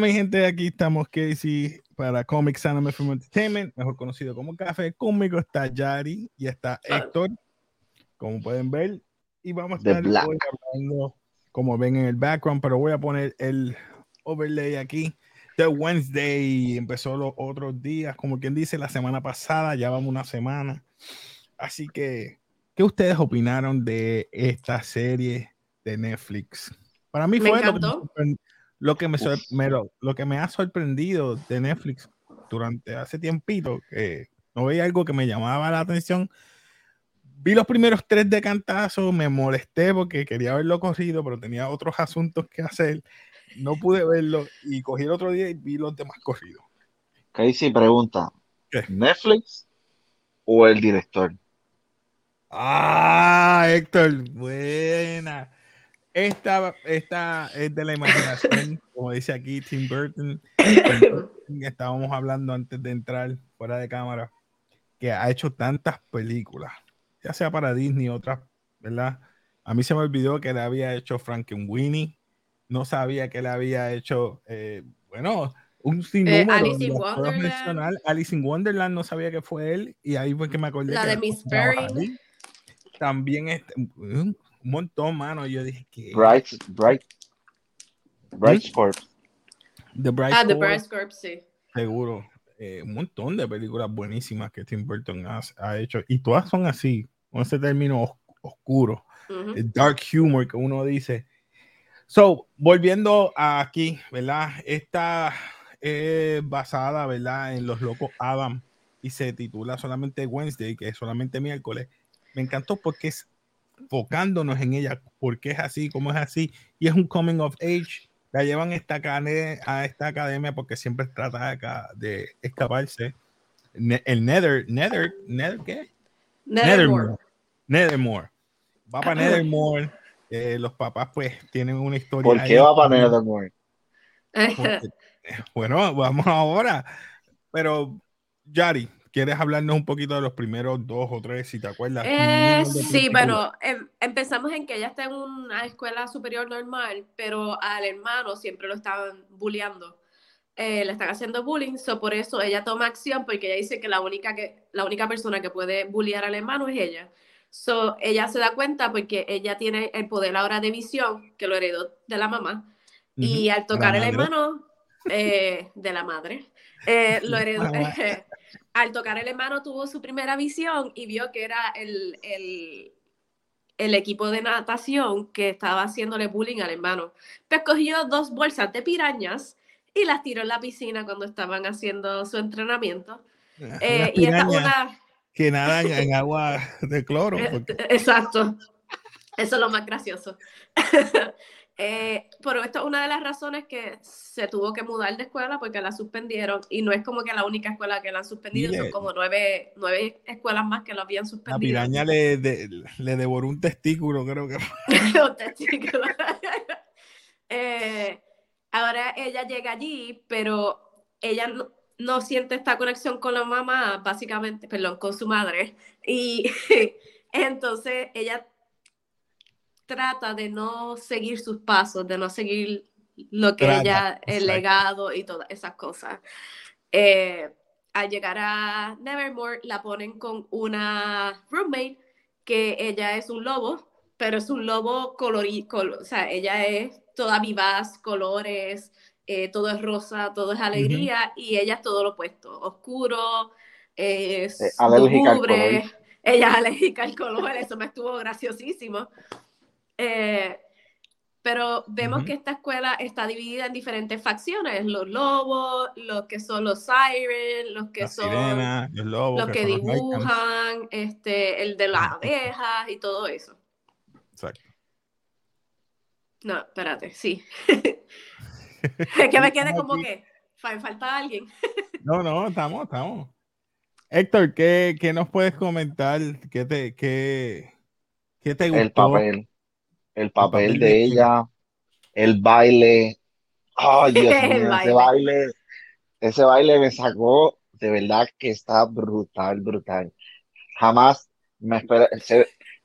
Mi gente, aquí estamos Casey para Comics Anime Film Entertainment, mejor conocido como Café. Conmigo está Yari y está Héctor, como pueden ver. Y vamos a estar hoy hablando, como ven en el background, pero voy a poner el overlay aquí. The Wednesday empezó los otros días, como quien dice, la semana pasada, ya vamos una semana. Así que, ¿qué ustedes opinaron de esta serie de Netflix? Para mí fue lo que, me, lo, que me ha sorprendido de Netflix durante hace tiempito, que no veía algo que me llamaba la atención. Vi los primeros tres de cantazo, me molesté porque quería verlo corrido, pero tenía otros asuntos que hacer. No pude verlo y cogí el otro día y vi los demás corridos. Casey pregunta: ¿Netflix o el director? Ah, Héctor, buena. Esta, esta es de la imaginación, como dice aquí Tim Burton. Estábamos hablando antes de entrar fuera de cámara, que ha hecho tantas películas, ya sea para Disney, otras, ¿verdad? A mí se me olvidó que le había hecho Frankenweenie, no sabía que le había hecho, eh, bueno, un sinnúmero. Eh, Alice in Wonderland. Alice in Wonderland no sabía que fue él, y ahí fue que me acordé. La de Miss Berry. También es, un montón, mano. Yo dije que. Bright, Bright, Bright Scorp. The Bright ah, The Bright Scorp, sí. Seguro. Eh, un montón de películas buenísimas que Tim Burton ha, hecho. Y todas son así, con ese término oscuro. dark humor que uno dice. So, volviendo aquí, ¿verdad? Esta es basada, ¿verdad? En Los Locos Adam y se titula solamente Wednesday, que es solamente miércoles. Me encantó porque es enfocándonos en ella, porque es así, cómo es así, y es un coming of age. La llevan esta a esta academia porque siempre trata de escaparse. El Nether, Nether, Nether, ¿qué? Nethermore. Nethermore. Va para Nethermore. Eh, los papás, pues, tienen una historia. ¿Por qué va para Nethermore? bueno, vamos ahora. Pero, Yari, ¿Quieres hablarnos un poquito de los primeros dos o tres, si te acuerdas? Eh, sí, bueno, em, empezamos en que ella está en una escuela superior normal, pero al hermano siempre lo estaban bulleando. Eh, le están haciendo bullying, so por eso ella toma acción, porque ella dice que la única, que, la única persona que puede bullear al hermano es ella. So, ella se da cuenta porque ella tiene el poder ahora de visión, que lo heredó de la mamá, y al tocar el hermano eh, de la madre, lo heredó, al tocar el hermano tuvo su primera visión y vio que era el, el, equipo de natación que estaba haciéndole bullying al hermano. Pues cogió dos bolsas de pirañas y las tiró en la piscina cuando estaban haciendo su entrenamiento. Eh, y esta una... Que nadan en agua de cloro. Eh, exacto. Eso es lo más gracioso. Eh, pero esto es una de las razones que se tuvo que mudar de escuela porque la suspendieron y no es como que la única escuela que la han suspendido, son como nueve, nueve escuelas más que lo habían suspendido. La piraña le, le devoró un testículo, creo que. un testículo. Eh, ahora ella llega allí, pero ella no, no, siente esta conexión con la mamá, básicamente, perdón, con su madre. Y entonces ella trata de no seguir sus pasos, de no seguir lo que ella, el legado y todas esas cosas. Eh, al llegar a Nevermore, la ponen con una roommate que ella es un lobo, pero es un lobo colorido, o sea, ella es toda vivaz, colores, eh, todo es rosa, todo es alegría, y ella es todo lo opuesto, oscuro, es eh, ella es alérgica al color, eso me estuvo graciosísimo. Eh, pero vemos que esta escuela está dividida en diferentes facciones, los lobos, los que son los sirens, los que son los, que, dibujan, este, el de las abejas y todo eso. Exacto. No, espérate, sí. es que me quede como que falta alguien. no, no, estamos, estamos. Héctor, ¿qué, ¿qué, nos puedes comentar? ¿Qué te, qué, qué te gustó? El papel el papel de ella, el baile. Ay, Dios mío, ese baile, ese baile me sacó, de verdad que está brutal, brutal. Jamás me espera.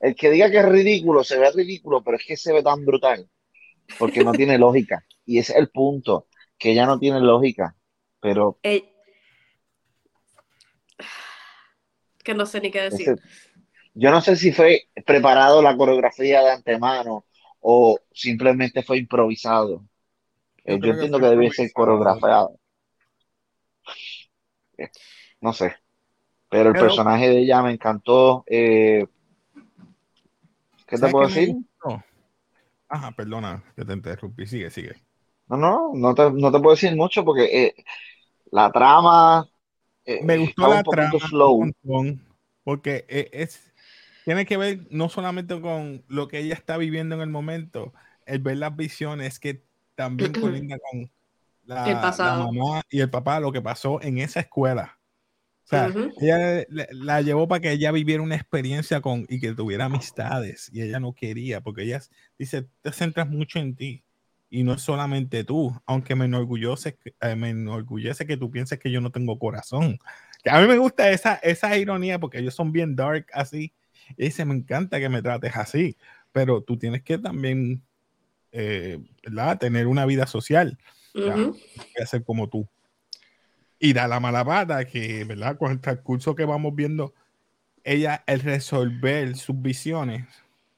el que diga que es ridículo, se ve ridículo, pero es que se ve tan brutal, porque no tiene lógica. Y ese es el punto. que ya no tiene lógica, pero... que no sé ni qué decir. Yo no sé si fue preparado la coreografía de antemano o simplemente fue improvisado. Yo, eh, entiendo que, debe ser coreografiado. Eh, no sé. Pero el personaje de ella me encantó. Eh, ¿Qué te puedo decir? Ajá, perdona que te interrumpí. Sigue, sigue. No, no, no te, no te puedo decir mucho porque la trama. me gustó la trama. Slow. Porque es, tiene que ver no solamente con lo que ella está viviendo en el momento, el ver las visiones que también colinda con la, mamá y el papá, lo que pasó en esa escuela. O sea, ella la, llevó para que ella viviera una experiencia con y que tuviera amistades y ella no quería porque ella dice, te centras mucho en ti y no es solamente tú, aunque me enorgullece, eh, me enorgullece que tú pienses que yo no tengo corazón. Que a mí me gusta esa, esa ironía porque ellos son bien dark así dice, me encanta que me trates así, pero tú tienes que también, eh, ¿verdad? Tener una vida social. Uh ser como tú. Y da la mala pata que, ¿verdad? Con el transcurso que vamos viendo, ella, el resolver sus visiones,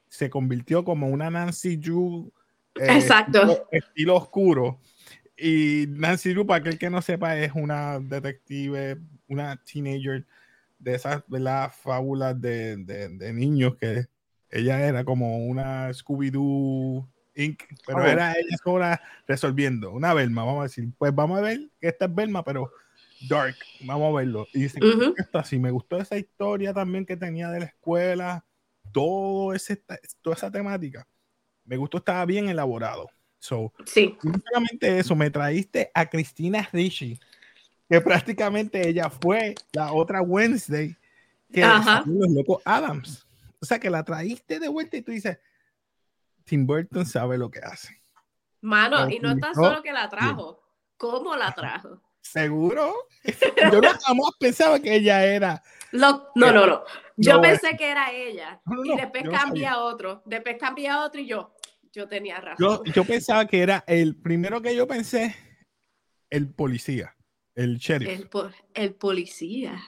se convirtió como una Nancy Drew. Eh, Exacto. Estilo, oscuro. Y Nancy Drew, para aquel que no sepa, es una detective, una teenager de esas las fábulas de, de, niños que ella era como una Scooby-Doo Inc., pero oh. era ella sola resolviendo, una Belma, vamos a decir, pues vamos a ver que esta es Belma, pero dark, vamos a verlo. Y dicen, esto así, me gustó esa historia también que tenía de la escuela, todo ese, toda esa temática, me gustó, estaba bien elaborado. So, sí. solamente eso, me traíste a Cristina Ricci, que prácticamente ella fue la otra Wednesday que los locos Adams. O sea, que la traíste de vuelta y tú dices, Tim Burton sabe lo que hace. Mano, y no tan solo que la trajo, ¿cómo la trajo? ¿Seguro? Yo no jamás pensaba que ella era. no, no, no. Yo pensé que era ella. y después cambia a otro. Después cambia a otro y yo, yo tenía razón. Yo, yo pensaba que era el primero que yo pensé, el policía. El sheriff. El, policía.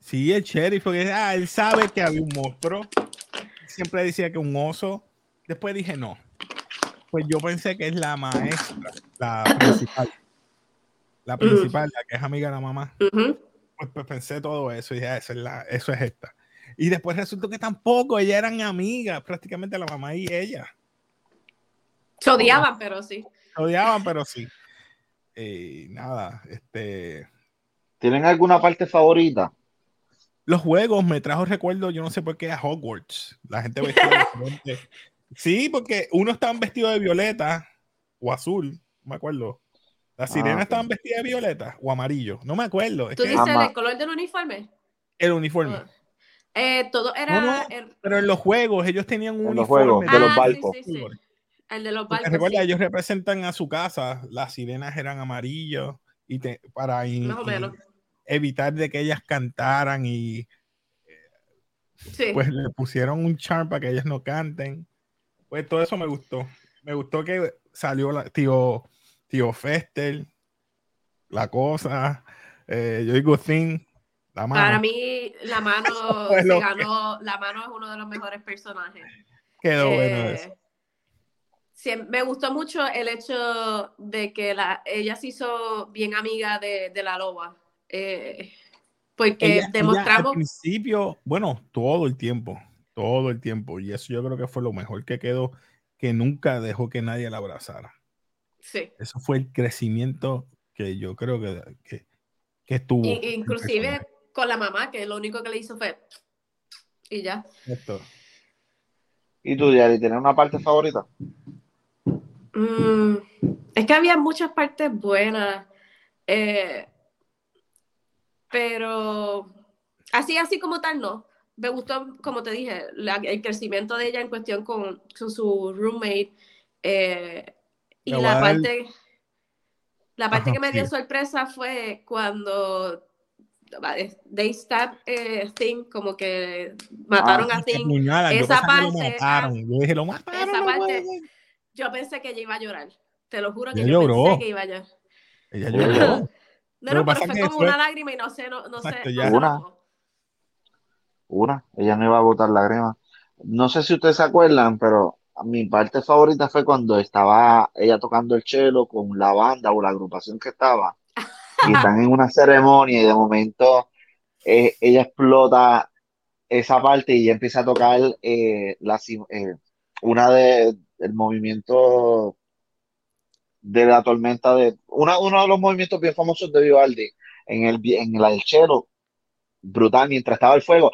Sí, el sheriff, porque ah, él sabe que había un monstruo. Siempre decía que un oso. Después dije, no. Pues yo pensé que es la maestra, la principal. La principal, la que es amiga de la mamá. pues, pues, pensé todo eso y dije, ah, eso, es la, eso es esta. Y después resultó que tampoco, ellas eran amigas, prácticamente la mamá y ella. Se odiaban, pero sí. Se odiaban, pero sí. Y nada, este. ¿Tienen alguna parte favorita? Los juegos me trajo recuerdo, yo no sé por qué a Hogwarts. La gente vestida de Sí, porque uno estaban vestido de violeta o azul, no me acuerdo. Las ah, sirenas estaban vestidas de violeta o amarillo, no me acuerdo. ¿Tú dices el color del uniforme? El uniforme. Ah. Eh, todo era. Pero en los juegos ellos tenían un uniforme. de los ah, barcos. El de los barcos. Recuerda, ellos representan a su casa, las sirenas eran amarillos y para evitar de que ellas cantaran y pues le pusieron un charm para que ellas no canten. Pues todo eso me gustó. Me gustó que salió la, tío, tío Fester, la cosa, eh, yo digo Thing, la mano. Para mí, la mano se ganó, la mano es uno de los mejores personajes. Quedó bueno eh, me gustó mucho el hecho de que la, ella se hizo bien amiga de, la loba. Eh, porque demostramos. al principio, bueno, todo el tiempo, todo el tiempo. Y eso yo creo que fue lo mejor que quedó, que nunca dejó que nadie la abrazara. Sí. Eso fue el crecimiento que yo creo que, que, que tuvo. inclusive con la mamá, que lo único que le hizo fue. Y ya. ¿Y tú, Yari, tienes una parte favorita? Mm, es que había muchas partes buenas, eh, pero así, así como tal, no. Me gustó, como te dije, el crecimiento de ella en cuestión con, su roommate eh, y la parte, la parte que me dio sorpresa fue cuando they stab eh, Thing, como que mataron ah, a Thing. Esa parte, esa parte, yo pensé que ella iba a llorar. Te lo juro que yo, pensé que iba a llorar. Ella lloró. No, no, pero fue como una lágrima y no sé, no, no sé. una, una, ella no iba a botar lágrimas. No sé si ustedes se acuerdan, pero mi parte favorita fue cuando estaba ella tocando el cello con la banda o la agrupación que estaba y están en una ceremonia y de momento eh, ella explota esa parte y empieza a tocar eh, la, eh, una de el movimiento de la tormenta de una, uno de los movimientos bien famosos de Vivaldi en el en el cello brutal mientras estaba el fuego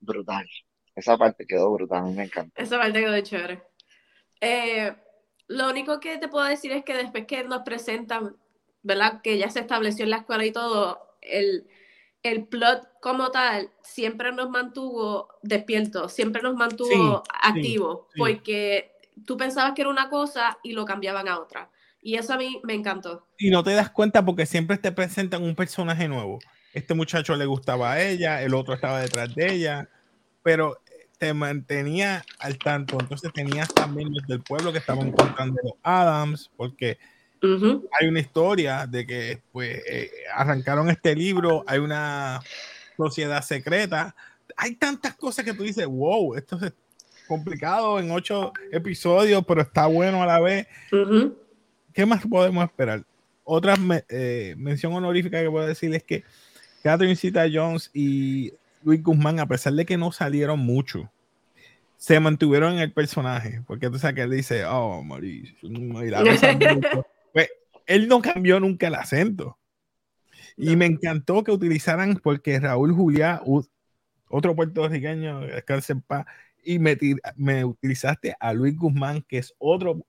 brutal esa parte quedó brutal, me encanta. Esa parte quedó chévere. Eh, lo único que te puedo decir es que después que nos presentan, ¿verdad? Que ya se estableció en la escuela y todo, el, el plot como tal siempre nos mantuvo despiertos, siempre nos mantuvo activos, porque tú pensabas que era una cosa y lo cambiaban a otra. Y eso a mí me encantó. Y no te das cuenta porque siempre te presentan un personaje nuevo. Este muchacho le gustaba a ella, el otro estaba detrás de ella, pero te mantenía al tanto. Entonces tenías también los del pueblo que estaban contando Adams, porque hay una historia de que pues eh, arrancaron este libro, hay una sociedad secreta. Hay tantas cosas que tú dices, wow, esto es complicado en ocho episodios, pero está bueno a la vez. ¿Qué más podemos esperar? Otra eh, mención honorífica que puedo decir es que Catherine Zeta Jones y Luis Guzmán, a pesar de que no salieron mucho, se mantuvieron en el personaje. Porque tú sabes que él dice, oh, Mauricio, pues, él no cambió nunca el acento. Y me encantó que utilizaran, porque Raúl Juliá, otro puertorriqueño, y me, me utilizaste a Luis Guzmán, que es otro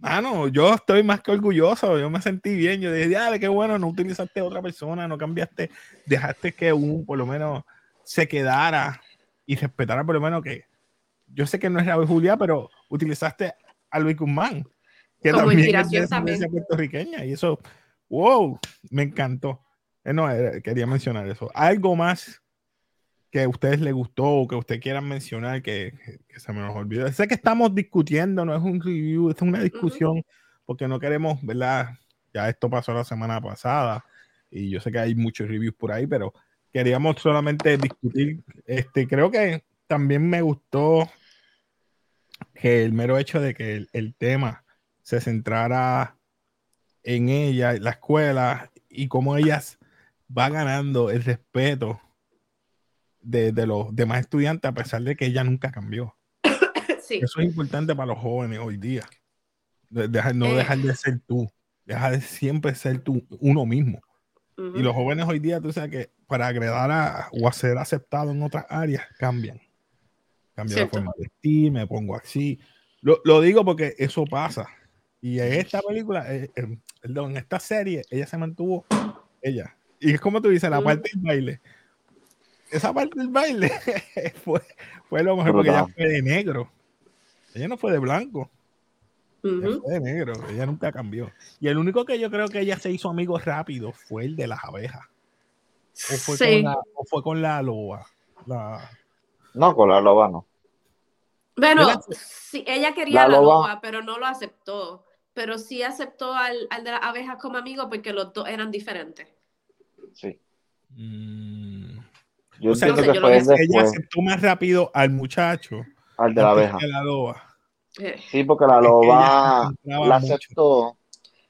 Mano, yo estoy más que orgulloso, yo me sentí bien, yo dije, ah, qué bueno, no utilizaste a otra persona, no cambiaste, dejaste que un, por lo menos, se quedara y respetara por lo menos que yo sé que no es Raúl Julia, pero utilizaste a Luis Guzmán, que Como también es de puertorriqueña y eso, wow, me encantó. Eh, no, eh, quería mencionar eso. Algo más que a ustedes les gustó o que ustedes quieran mencionar que, se me nos olvidó. Sé que estamos discutiendo, no es un review, es una discusión porque no queremos, ¿verdad? Ya esto pasó la semana pasada y yo sé que hay muchos reviews por ahí, pero queríamos solamente discutir. Este, creo que también me gustó que el mero hecho de que el, tema se centrara en ella, la escuela y cómo ellas va ganando el respeto de, los demás estudiantes a pesar de que ella nunca cambió. Eso es importante para los jóvenes hoy día. no eh. dejar de ser tú, dejar de siempre ser tú uno mismo. Y los jóvenes hoy día, tú sabes que para agradar o a ser aceptado en otras áreas, cambian. Cambio la forma de vestir, me pongo así. Lo, digo porque eso pasa. Y en esta película, eh, eh, perdón, en esta serie, ella se mantuvo, ella. Y es como tú dices, la parte del baile. Esa parte del baile fue, fue lo mejor porque ella fue de negro. Ella no fue de blanco. Ella fue de negro. Ella nunca cambió. Y el único que yo creo que ella se hizo amigo rápido fue el de las abejas. O fue, con, la, o fue con la loba. No, con la loba no. Bueno, sí, ella quería la, loba, pero no lo aceptó. Pero sí aceptó al, de las abejas como amigo porque los dos eran diferentes. Sí. Mm. Yo o sea, que, ella aceptó más rápido al muchacho. Al de la abeja. la loba. Eh. Sí, porque la loba la aceptó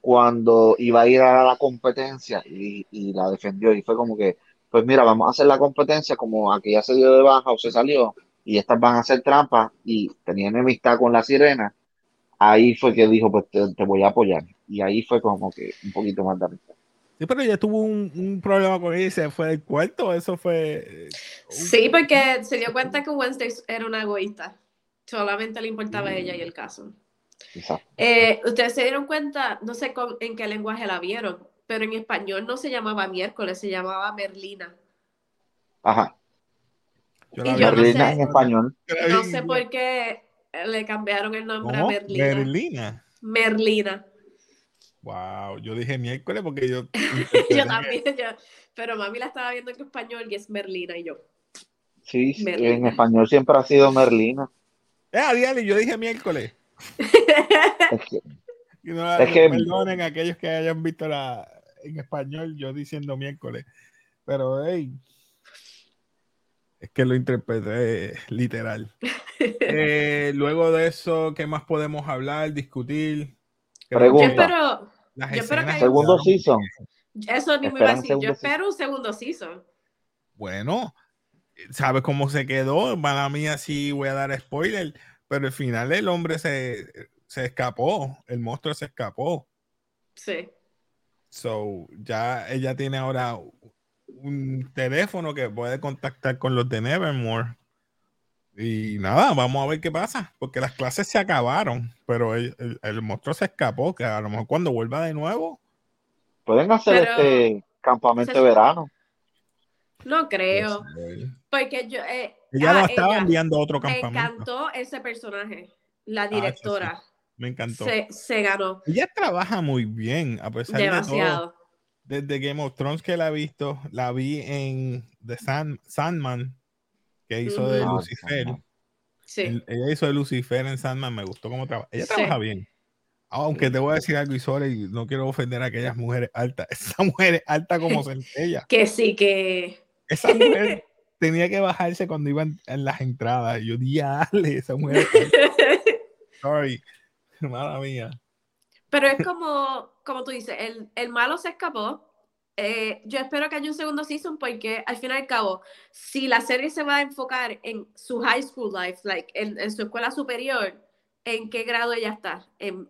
cuando iba a ir a la competencia y, y, la defendió. Y fue como que, pues mira, vamos a hacer la competencia como aquí ya se dio de baja o se salió y estas van a hacer trampas y tenía enemistad con la sirena, ahí fue que dijo, pues te, voy a apoyar. Y ahí fue como que un poquito más de amistad. Sí, pero ella tuvo un, problema con ella y se fue del cuarto, eso fue... Eh, sí, porque se dio cuenta que Wednesday era una egoísta. Solamente le importaba a ella y el caso. Eh, ustedes se dieron cuenta, no sé en qué lenguaje la vieron, pero en español no se llamaba miércoles, se llamaba Merlina. Ajá. Yo y yo no sé, en español. No sé por qué le cambiaron el nombre a Merlina. Merlina. Merlina. Wow, yo dije miércoles porque yo. yo también, yo, pero mami la estaba viendo en español y es Merlina y yo. Sí, en español siempre ha sido Merlina. Eh, Diali, yo dije miércoles. es que perdonen aquellos que hayan visto la en español, yo diciendo miércoles. Pero hey, es que lo interpreté literal. Eh, luego de eso, ¿qué más podemos hablar, discutir? Pregunta. Yo espero, que segundo season. Eso ni me iba a decir. Yo espero un segundo season. Bueno, ¿sabes cómo se quedó? Para mí así voy a dar spoiler, pero al final el hombre se, se escapó, el monstruo se escapó. Sí. So, ya ella tiene ahora un teléfono que puede contactar con los de Nevermore. Y nada, vamos a ver qué pasa, porque las clases se acabaron, pero el, monstruo se escapó, que a lo mejor cuando vuelva de nuevo. Pueden hacer este campamento de verano. No creo. Porque yo. Eh, ella lo ah, estaba enviando a otro campamento. Me encantó ese personaje, la ah, directora. Me encantó. Se, ganó. Ella trabaja muy bien, a pesar Demasiado. de todo. Desde Game of Thrones que la he visto, la vi en The Sandman, que hizo de ah, Lucifer. Sí. ella hizo de Lucifer en Sandman, me gustó cómo trabaja. Ella trabaja bien. Aunque te voy a decir algo, y no quiero ofender a aquellas mujeres altas. Esa mujer es alta como centella. que sí, que. Esa mujer tenía que bajarse cuando iban en las entradas. Yo, diale, esa mujer. Sorry. Madre mía. Pero es como, como tú dices, el, malo se escapó. Eh, yo espero que haya un segundo season porque al fin y al cabo, si la serie se va a enfocar en su high school life, like en, su escuela superior, ¿en qué grado ella está? ¿En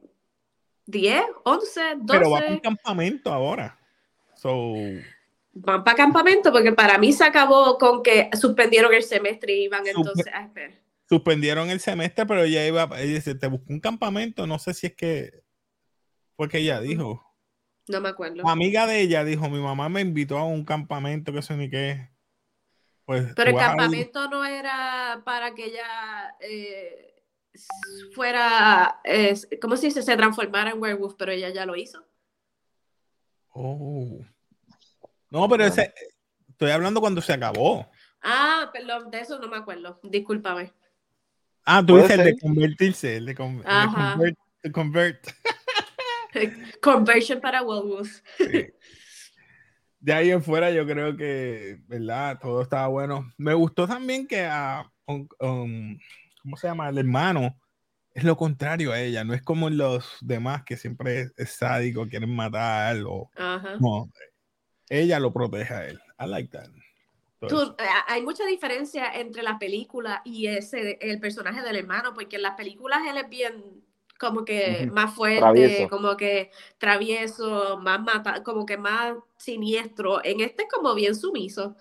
10, 11, 12? Pero va para un campamento ahora. So... Van para campamento porque para mí se acabó con que suspendieron el semestre y iban entonces a esperar suspendieron el semestre, pero ella iba, ella dice, te buscó un campamento, no sé si es que fue que ella dijo. No me acuerdo. amiga de ella dijo, mi mamá me invitó a un campamento que sé ni qué. Pues, pero el campamento no era para que ella eh, fuera, ¿cómo se dice? Se transformara en werewolf, pero ella ya lo hizo. Oh. No, pero ese, estoy hablando cuando se acabó. Ah, perdón, de eso no me acuerdo. Discúlpame. Ah, tú dices el de convertirse, el de, convert, convert. Conversion para Wolves. De ahí en fuera yo creo que, ¿verdad? Todo estaba bueno. Me gustó también que a, ¿cómo se llama? El hermano es lo contrario a ella, no es como los demás que siempre es, sádico, quieren matar o... No, ella lo protege a él. I like that. Eh, hay mucha diferencia entre la película y ese el personaje del hermano, porque en las películas él es bien como que más fuerte, como que travieso, más mata, como que más siniestro. En este es como bien sumiso.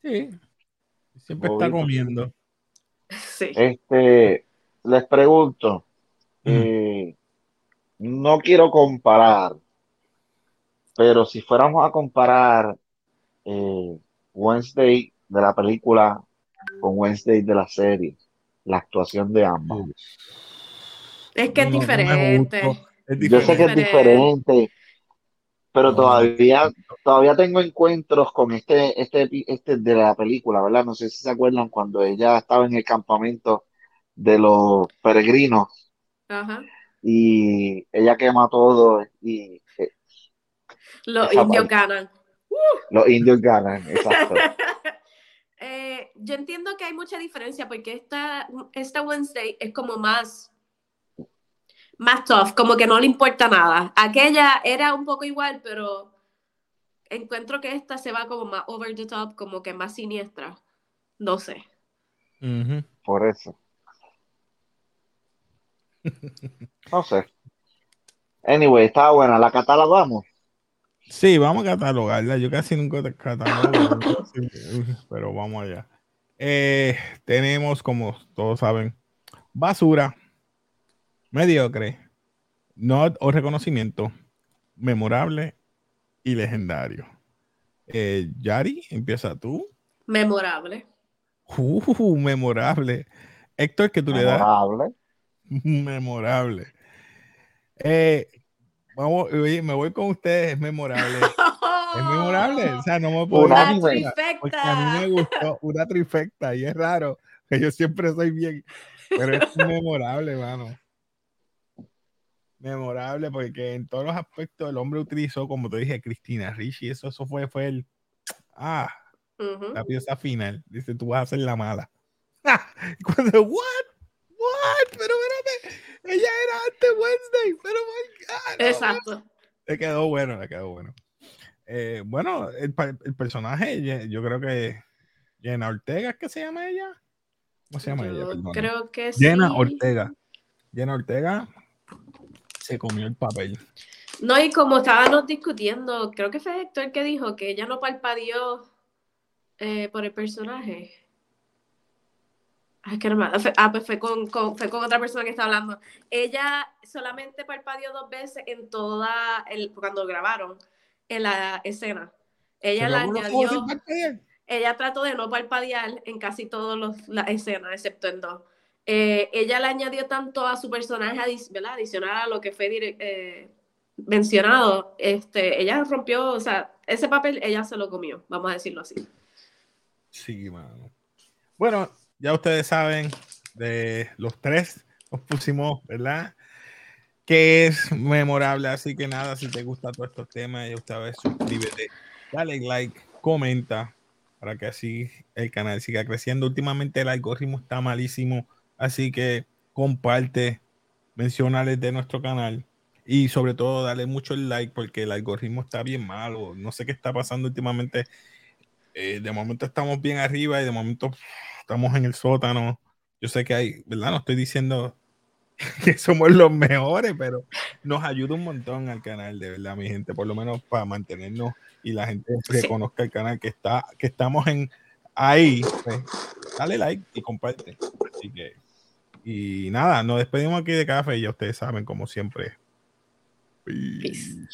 Sí. Siempre está comiendo. Sí. Este, les pregunto, eh, no quiero comparar, pero si fuéramos a comparar eh, Wednesday de la película con Wednesday de la serie, la actuación de ambas. Es que es, diferente. Yo sé que es diferente, pero todavía, todavía tengo encuentros con este, este, este de la película, ¿verdad? No sé si se acuerdan cuando ella estaba en el campamento de los peregrinos y ella quema todo y eh, los indios ganan. Los indios ganan, exacto. Eh, yo entiendo que hay mucha diferencia porque esta, esta Wednesday es como más, más tough, como que no le importa nada. Aquella era un poco igual, pero encuentro que esta se va como más over the top, como que más siniestra. No sé. Por eso. No sé. Anyway, estaba buena. ¿La catalogamos? Sí, vamos a catalogarla. Yo casi nunca catalogo, pero vamos allá. Eh, tenemos, como todos saben, basura, mediocre, no o reconocimiento, memorable y legendario. Eh, Yari, empieza tú. Memorable. Uh, memorable. Héctor, que tú le das. Memorable. memorable. Eh, Vamos, me voy con ustedes, es memorable. Es memorable, o sea, no me puedo Una trifecta. Porque a mí me gustó una trifecta y es raro, que yo siempre soy bien, pero es memorable, mano. Memorable porque en todos los aspectos el hombre utilizó, como te dije, Cristina Ricci, eso, eso fue, fue el, ah, la pieza final. Dice, tú vas a ser la mala. cuando, what? What? Pero espérate, ella era antes Wednesday, pero Exacto. Le quedó bueno, le quedó bueno. Eh, bueno, el, el, personaje, yo creo que Jenna Ortega, ¿qué se llama ella? ¿Cómo se llama ella? Creo que Jenna Ortega. Jenna Ortega se comió el papel. No, y como estábamos discutiendo, creo que fue Héctor que dijo que ella no palpadeó eh, por el personaje. Ay, qué hermano. Ah, pues fue con, fue con otra persona que está hablando. Ella solamente parpadeó dos veces en toda el, cuando grabaron en la escena. Ella la añadió. Ella trató de no parpadear en casi todas las escenas, excepto en dos. Eh, ella le añadió tanto a su personaje, ¿verdad? adicional a lo que fue eh, mencionado. Este, ella rompió, o sea, ese papel ella se lo comió, vamos a decirlo así. Sí, mano. Bueno, ya ustedes saben, de los tres nos pusimos, ¿verdad? Que es memorable, así que nada, si te gusta todos estos temas, ya ustedes suscríbete, dale like, comenta, para que así el canal siga creciendo. Últimamente el algoritmo está malísimo, así que comparte, mencionales de nuestro canal y sobre todo dale mucho el like porque el algoritmo está bien malo. No sé qué está pasando últimamente eh, de momento estamos bien arriba y de momento estamos en el sótano. Yo sé que hay, ¿verdad? No estoy diciendo que somos los mejores, pero nos ayuda un montón al canal, de verdad, mi gente, por lo menos para mantenernos y la gente reconozca el canal que está, que estamos en ahí. Pues, dale like y comparte. Así que, y nada, nos despedimos aquí de café y ya ustedes saben, como siempre. Peace.